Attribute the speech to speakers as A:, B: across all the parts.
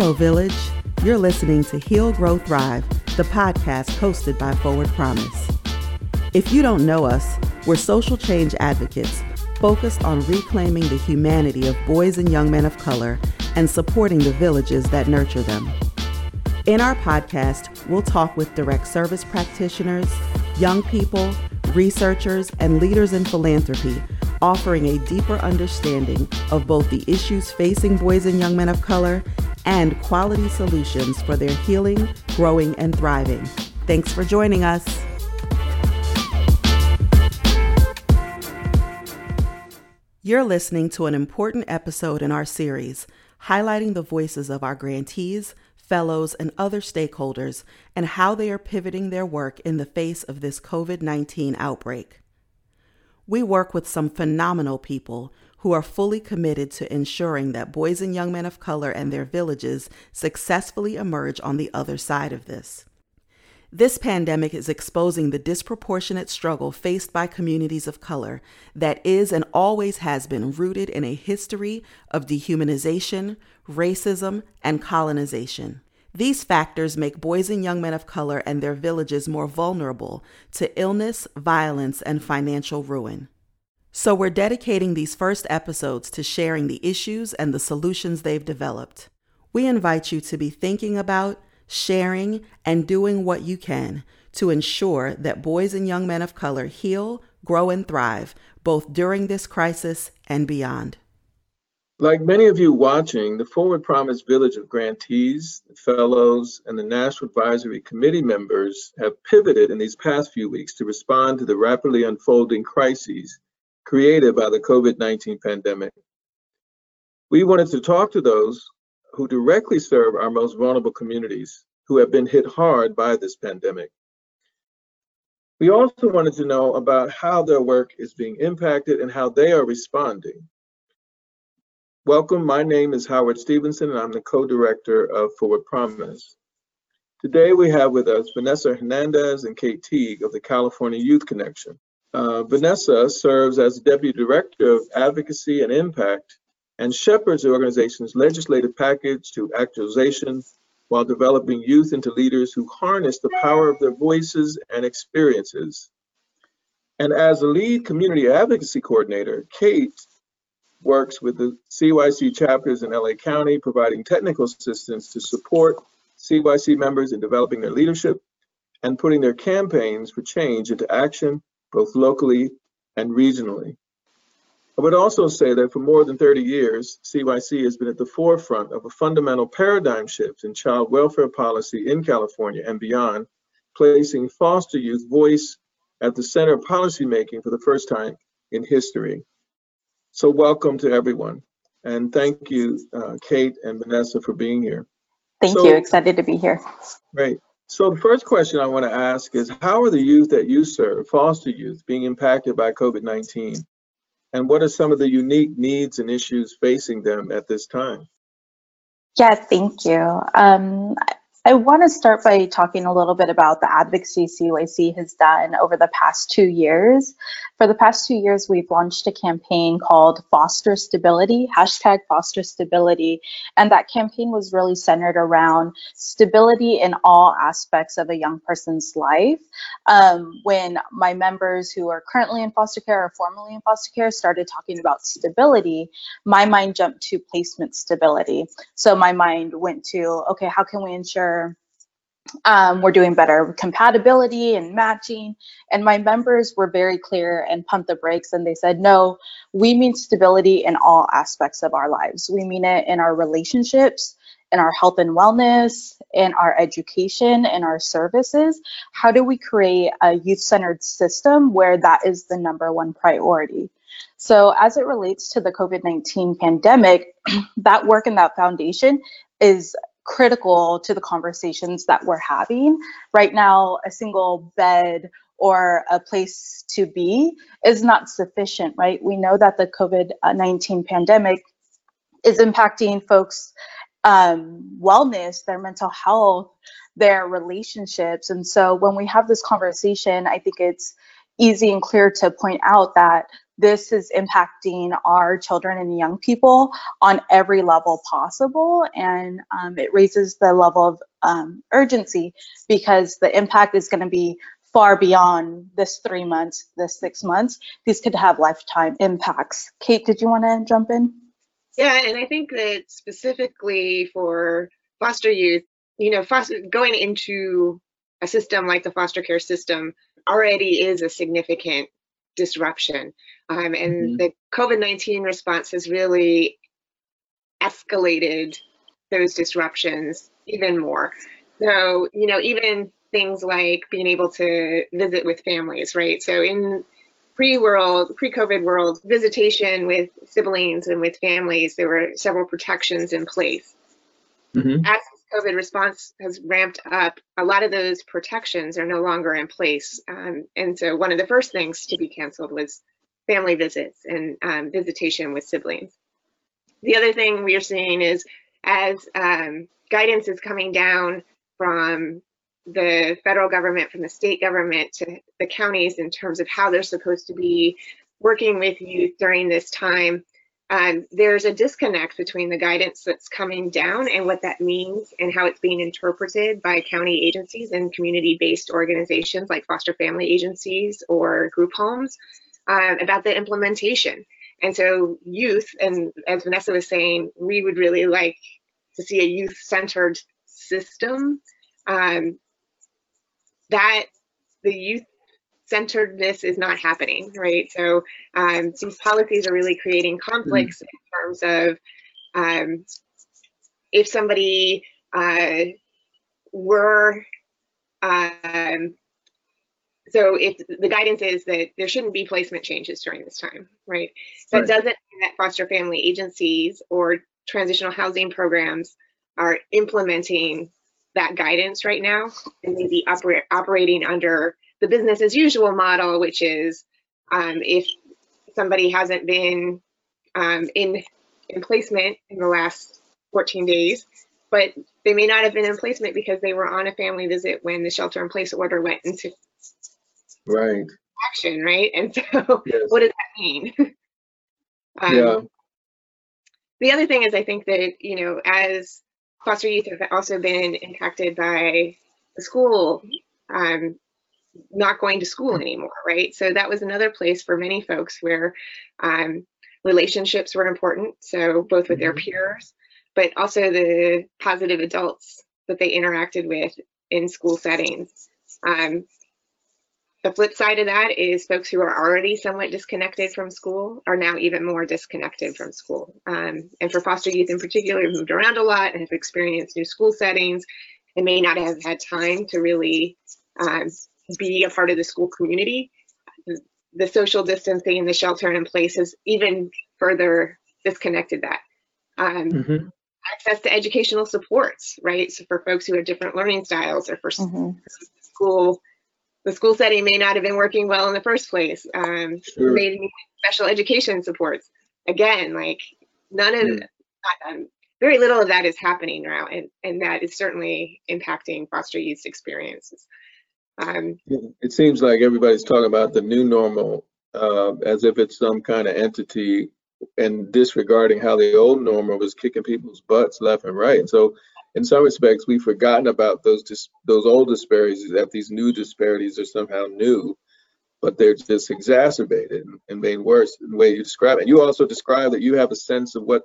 A: Hello, Village. You're listening to Heal, Grow, Thrive, the podcast hosted by Forward Promise. If you don't know us, we're social change advocates focused on reclaiming the humanity of boys and young men of color and supporting the villages that nurture them. In our podcast, we'll talk with direct service practitioners, young people, researchers, and leaders in philanthropy, offering a deeper understanding of both the issues facing boys and young men of color and quality solutions for their healing, growing, and thriving. Thanks for joining us. You're listening to an important episode in our series highlighting the voices of our grantees, fellows, and other stakeholders and how they are pivoting their work in the face of this COVID 19 outbreak. We work with some phenomenal people who are fully committed to ensuring that boys and young men of color and their villages successfully emerge on the other side of this. This pandemic is exposing the disproportionate struggle faced by communities of color that is and always has been rooted in a history of dehumanization, racism, and colonization. These factors make boys and young men of color and their villages more vulnerable to illness, violence, and financial ruin. So, we're dedicating these first episodes to sharing the issues and the solutions they've developed. We invite you to be thinking about, sharing, and doing what you can to ensure that boys and young men of color heal, grow, and thrive both during this crisis and beyond.
B: Like many of you watching, the Forward Promise Village of grantees, fellows, and the National Advisory Committee members have pivoted in these past few weeks to respond to the rapidly unfolding crises created by the COVID 19 pandemic. We wanted to talk to those who directly serve our most vulnerable communities who have been hit hard by this pandemic. We also wanted to know about how their work is being impacted and how they are responding. Welcome, my name is Howard Stevenson and I'm the co-director of Forward Promise. Today we have with us Vanessa Hernandez and Kate Teague of the California Youth Connection. Uh, Vanessa serves as Deputy Director of Advocacy and Impact and shepherds the organization's legislative package to actualization while developing youth into leaders who harness the power of their voices and experiences. And as a lead community advocacy coordinator, Kate works with the CYC chapters in LA County, providing technical assistance to support CYC members in developing their leadership and putting their campaigns for change into action, both locally and regionally. I would also say that for more than 30 years, CYC has been at the forefront of a fundamental paradigm shift in child welfare policy in California and beyond, placing foster youth voice at the center of policymaking for the first time in history. So welcome to everyone. And thank you, uh, Kate and Vanessa, for being here.
C: Thank so, you. Excited to be here.
B: Great. So the first question I want to ask is, how are the youth that you serve, foster youth, being impacted by COVID-19? and what are some of the unique needs and issues facing them at this time?
C: Yeah, thank you. Um, I want to start by talking a little bit about the advocacy CYC has done over the past two years. For the past two years, we've launched a campaign called Foster Stability, hashtag Foster Stability. And that campaign was really centered around stability in all aspects of a young person's life. Um, when my members who are currently in foster care or formerly in foster care started talking about stability, my mind jumped to placement stability. So my mind went to, okay, how can we ensure um, we're doing better compatibility and matching. And my members were very clear and pumped the brakes and they said, no, we mean stability in all aspects of our lives. We mean it in our relationships, in our health and wellness, in our education, in our services. How do we create a youth centered system where that is the number one priority? So, as it relates to the COVID 19 pandemic, that work and that foundation is critical to the conversations that we're having. Right now, a single bed or a place to be is not sufficient, right? We know that the COVID 19 pandemic is impacting folks' um, wellness, their mental health, their relationships. And so when we have this conversation, I think it's easy and clear to point out that this is impacting our children and young people on every level possible. And um, it raises the level of um, urgency because the impact is going to be far beyond this three months, this six months. These could have lifetime impacts. Kate, did you want to jump in?
D: Yeah, and I think that specifically for foster youth, you know, foster, going into a system like the foster care system already is a significant disruption. Um, and mm-hmm. the COVID 19 response has really escalated those disruptions even more. So, you know, even things like being able to visit with families, right? So, in pre-world, pre-COVID world, visitation with siblings and with families, there were several protections in place. Mm-hmm. As COVID response has ramped up, a lot of those protections are no longer in place. Um, and so one of the first things to be canceled was family visits and um, visitation with siblings. The other thing we are seeing is as um, guidance is coming down from the federal government, from the state government to the counties in terms of how they're supposed to be working with youth during this time, um, there's a disconnect between the guidance that's coming down and what that means and how it's being interpreted by county agencies and community-based organizations like foster family agencies or group homes um, about the implementation. And so youth, and as Vanessa was saying, we would really like to see a youth-centered system um, that the youth centeredness is not happening, right? So um, these policies are really creating conflicts mm-hmm. in terms of um, if somebody uh, were, um, so if the guidance is that there shouldn't be placement changes during this time, right? That right. doesn't mean that foster family agencies or transitional housing programs are implementing that guidance right now and maybe oper- operating under the business as usual model, which is um, if somebody hasn't been um, in in placement in the last 14 days, but they may not have been in placement because they were on a family visit when the shelter in place order went into
B: right
D: action, right? And so, yes. what does that mean?
B: um, yeah.
D: The other thing is, I think that you know, as foster youth have also been impacted by the school um, not going to school anymore, right? So that was another place for many folks where um, relationships were important. So both with their mm-hmm. peers, but also the positive adults that they interacted with in school settings. Um, the flip side of that is folks who are already somewhat disconnected from school are now even more disconnected from school. Um, and for foster youth in particular, who moved around a lot and have experienced new school settings and may not have had time to really um, be a part of the school community. The social distancing and the shelter in place has even further disconnected that. Um, mm-hmm. Access to educational supports, right? So for folks who have different learning styles or for mm-hmm. school, the school setting may not have been working well in the first place. Um, sure. May need special education supports. Again, like none of, mm. um, very little of that is happening now, and, and that is certainly impacting foster youth experiences.
B: Um, it seems like everybody's talking about the new normal uh, as if it's some kind of entity and disregarding how the old normal was kicking people's butts left and right. And so, in some respects, we've forgotten about those those old disparities. That these new disparities are somehow new, but they're just exacerbated and made worse in the way you describe it. You also describe that you have a sense of what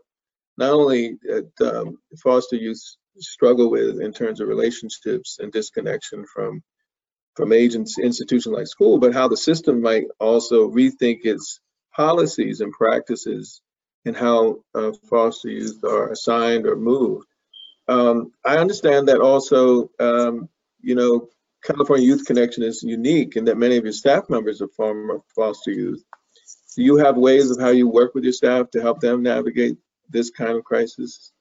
B: not only um, foster youth struggle with in terms of relationships and disconnection from from agents, institutions like school, but how the system might also rethink its policies and practices and how uh, foster youth are assigned or moved. Um, I understand that also, um, you know, California Youth Connection is unique in that many of your staff members are former foster youth. Do you have ways of how you work with your staff to help them navigate this kind of crisis?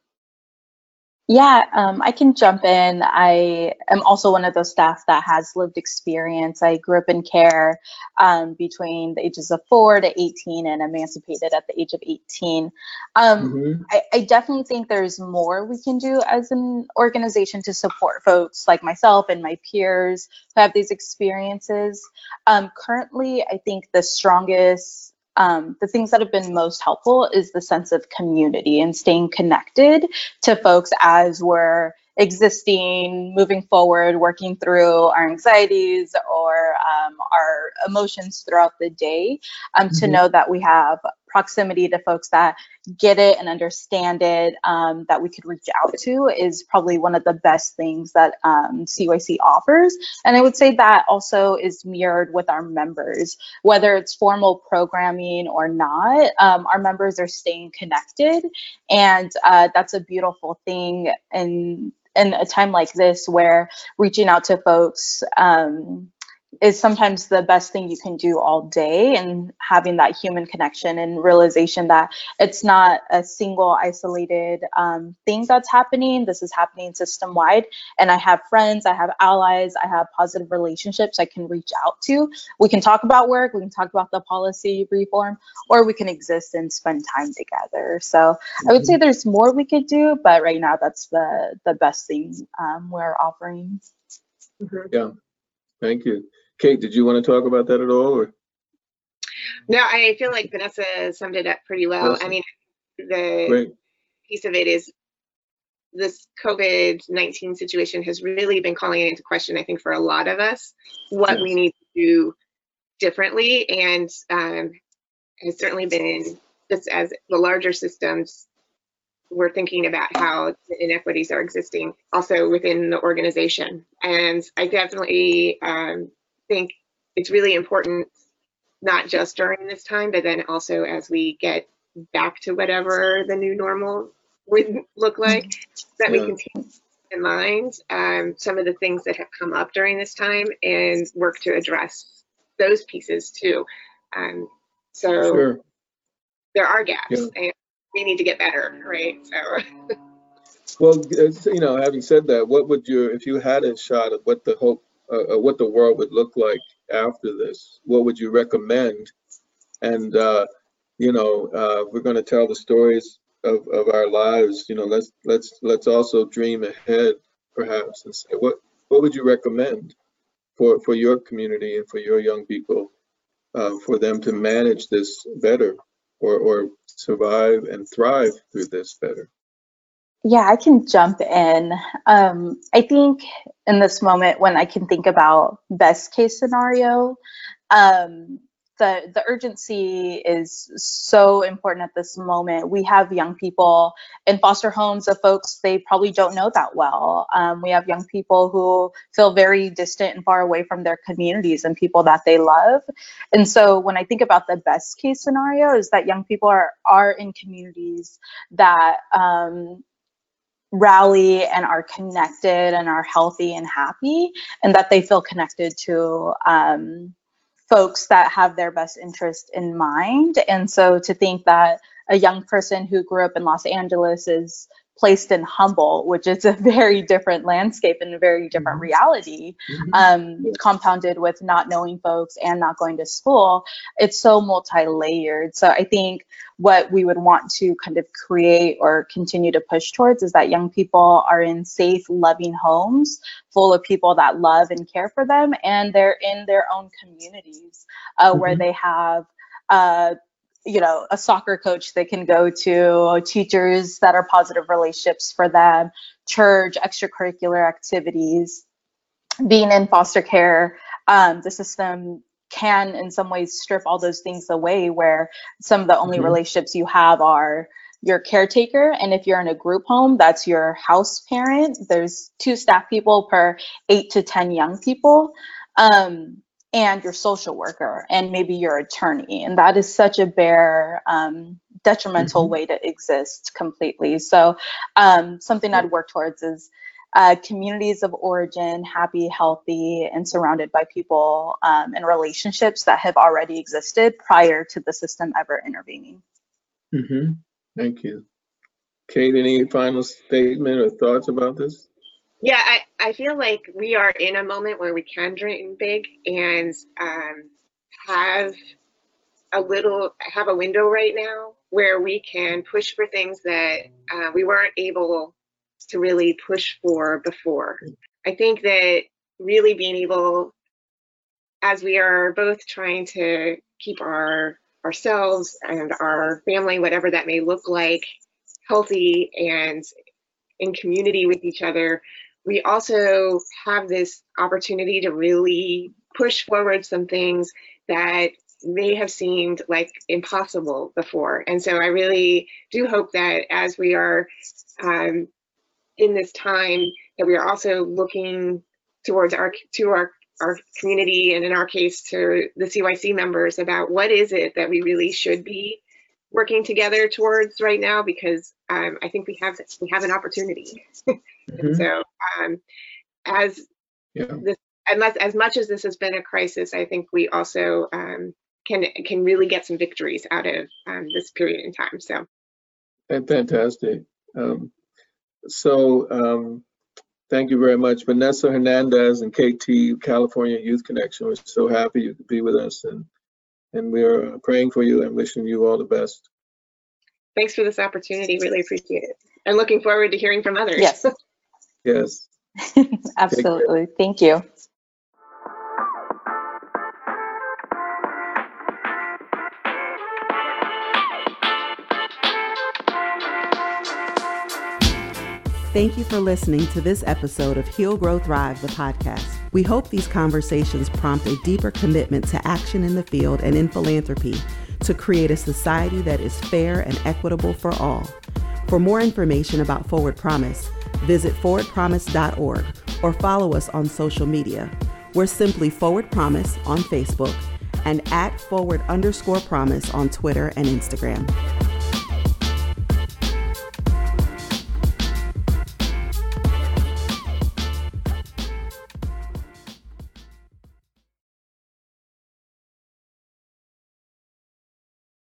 C: Yeah, um, I can jump in. I am also one of those staff that has lived experience. I grew up in care um, between the ages of four to 18 and emancipated at the age of 18. Um, mm-hmm. I, I, definitely think there's more we can do as an organization to support folks like myself and my peers who have these experiences. Um, currently, I think the strongest um, the things that have been most helpful is the sense of community and staying connected to folks as we're existing, moving forward, working through our anxieties or um, our emotions throughout the day, um, mm-hmm. to know that we have proximity to folks that get it and understand it um, that we could reach out to is probably one of the best things that um, CYC offers. And I would say that also is mirrored with our members, whether it's formal programming or not, um, our members are staying connected. And uh, that's a beautiful thing. And in a time like this where reaching out to folks um, is sometimes the best thing you can do all day and having that human connection and realization that it's not a single isolated um, thing that's happening. This is happening system wide and i have friends i have allies i have positive relationships i can reach out to. We can talk about work we can talk about the policy reform or we can exist and spend time together. So i would say mm-hmm. there's more we could do but right now that's the the best thing um, we're offering.
B: Mm-hmm. yeah thank you Kate, did you want to talk about that at all? Or?
D: No, I feel like Vanessa summed it up pretty well. Awesome. I mean, the Great. piece of it is this COVID 19 situation has really been calling into question, I think, for a lot of us, what yes. we need to do differently. And um, has certainly been just as the larger systems, we're thinking about how the inequities are existing also within the organization. And I definitely um, think it's really important, not just during this time, but then also as we get back to whatever the new normal would look like, that yeah. we can take in mind um, some of the things that have come up during this time and work to address those pieces too. Um, so sure. there are gaps yeah. We need to get better, right? So.
B: well, you know, having said that, what would you, if you had a shot at what the hope uh, uh, what the world would look like after this. What would you recommend? And uh, you know, uh, we're going to tell the stories of, of our lives. You know, let's let's let's also dream ahead, perhaps, and say what what would you recommend for for your community and for your young people uh, for them to manage this better or or survive and thrive through this better.
C: Yeah, I can jump in. Um, I think in this moment when I can think about best case scenario, um, the the urgency is so important at this moment. We have young people in foster homes of folks they probably don't know that well. Um, we have young people who feel very distant and far away from their communities and people that they love. And so when I think about the best case scenario is that young people are are in communities that um, rally and are connected and are healthy and happy and that they feel connected to um, folks that have their best interest in mind. And so to think that a young person who grew up in los angeles is placed in Humboldt, which is a very different landscape and a very different mm-hmm. reality, mm-hmm. um, compounded with not knowing folks and not going to school. It's so multi layered. So I think what we would want to kind of create or continue to push towards is that young people are in safe, loving homes full of people that love and care for them, and they're in their own communities uh, mm-hmm. where they have. Uh, you know a soccer coach they can go to teachers that are positive relationships for them church extracurricular activities being in foster care um, the system can in some ways strip all those things away where some of the only mm-hmm. relationships you have are your caretaker. And if you're in a group home that's your house parent. There's two staff people per eight to ten young people. Um, and your social worker and maybe your attorney. And that is such a bare, um, detrimental mm-hmm. way to exist completely. So, um, something I'd work towards is uh, communities of origin, happy, healthy, and surrounded by people um, and relationships that have already existed prior to the system ever intervening.
B: Mm-hmm. Thank you. Kate, any final statement or thoughts about this?
D: Yeah, I, I feel like we are in a moment where we can dream big and um, have a little have a window right now where we can push for things that uh, we weren't able to really push for before. I think that really being able, as we are both trying to keep our ourselves and our family, whatever that may look like, healthy and in community with each other, we also have this opportunity to really push forward some things that may have seemed like impossible before. And so I really do hope that as we are um, in this time, that we are also looking towards our to our our community and in our case to the CYC members about what is it that we really should be working together towards right now because um, I think we have we have an opportunity. mm-hmm. so um, as yeah. this, unless as much as this has been a crisis, I think we also um, can can really get some victories out of um, this period in time. So
B: fantastic. Um, so um, thank you very much, Vanessa Hernandez and KT California Youth Connection. We're so happy you could be with us and and we are praying for you and wishing you all the best.
D: Thanks for this opportunity. Really appreciate it. And looking forward to hearing from others.
C: Yes.
B: yes.
C: Absolutely. Thank you.
A: Thank you for listening to this episode of Heal, Grow, Thrive, the podcast. We hope these conversations prompt a deeper commitment to action in the field and in philanthropy to create a society that is fair and equitable for all. For more information about Forward Promise, visit forwardpromise.org or follow us on social media. We're simply Forward Promise on Facebook and at forward underscore promise on Twitter and Instagram.